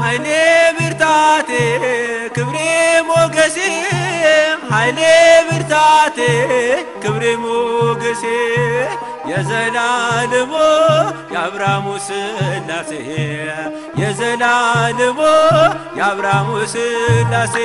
ኃይሌ ብርታቴ ክብሬ ሞገሴ ኃይሌ ብርታቴ ክብሬ ሞገሴ የዘላለሞ የአብርሃሙ ስላሴ የዘላለሞ የአብርሃሙ ስላሴ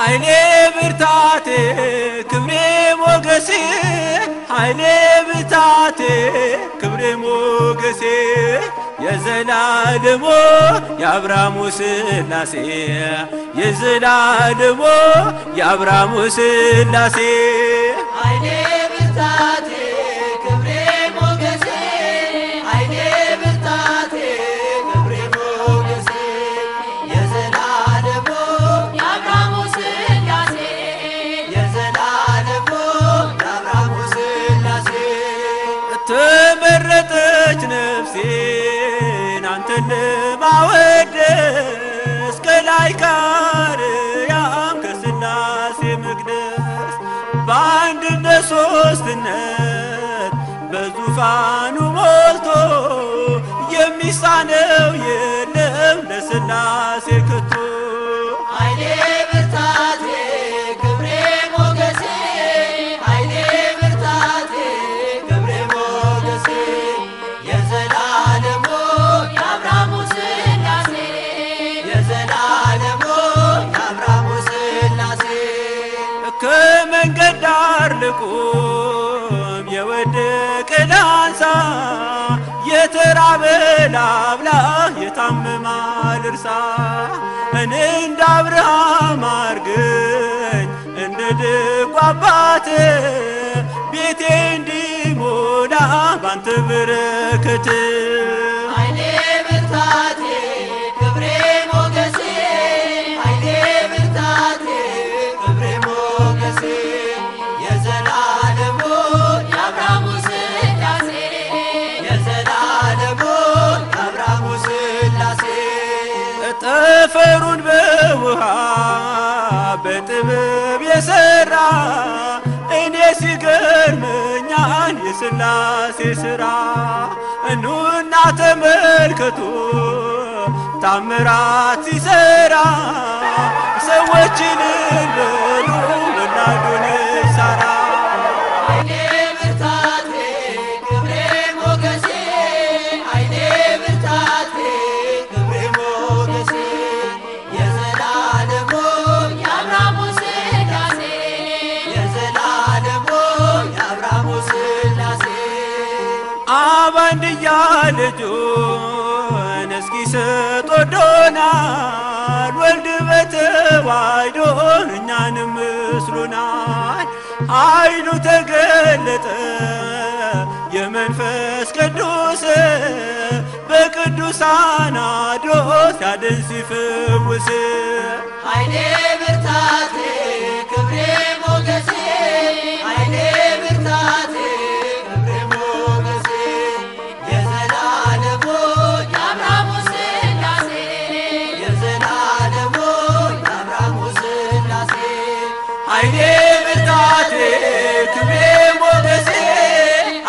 ኃይሌ ብርታቴ ክብሬ ሞገሴ ኃይሌ ብርታቴ ክብሬ ሞገሴ የዘላለሞ የአብርሃሙ ስላሴ የዘላለሞ የአብርሃሙ ስላሴ ኃይሌ ብርታቴ ተመረጠች ነፍሴን አንተን ለማወደስ ከላይ ከአርያም ከስላሴ መቅደስ በአንድነት ሶስትነት በዙፋኑ ሞልቶ የሚሳነው የለም ልቁም የወደቀ ላንሳ የተራበ ላብላ የታመመ ልርሳ እኔ እንደ አብርሃም አርገኝ እንደ ደጉ አባት ቤቴ እንዲሞላ ባንተ በረከት ጠፈሩን በውሃ በጥበብ የሰራ እኔ ሲገርመኛል የሥላሴ ሥራ እኑና ተመልከቱ ታምራት ሲሰራ ሰዎችን በሉ ወላዱን ሳራ አብ አንድያ ልጁን እስኪሰጥ ወዶናል። ወልድ በተዋሕዶ እኛንም ምስሉናል። ኃይሉ ተገለጠ የመንፈስ ቅዱስ በቅዱሳን አድሮ ሲያድን ሲፈውስ ኃይሌ ብርታቴ ክብሬ ሞገሴ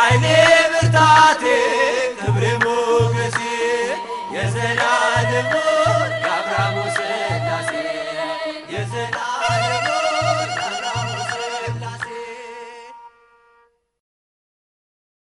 ኃይሌ ብርታቴ ክብሬ ሞገሴ የዘላለሙ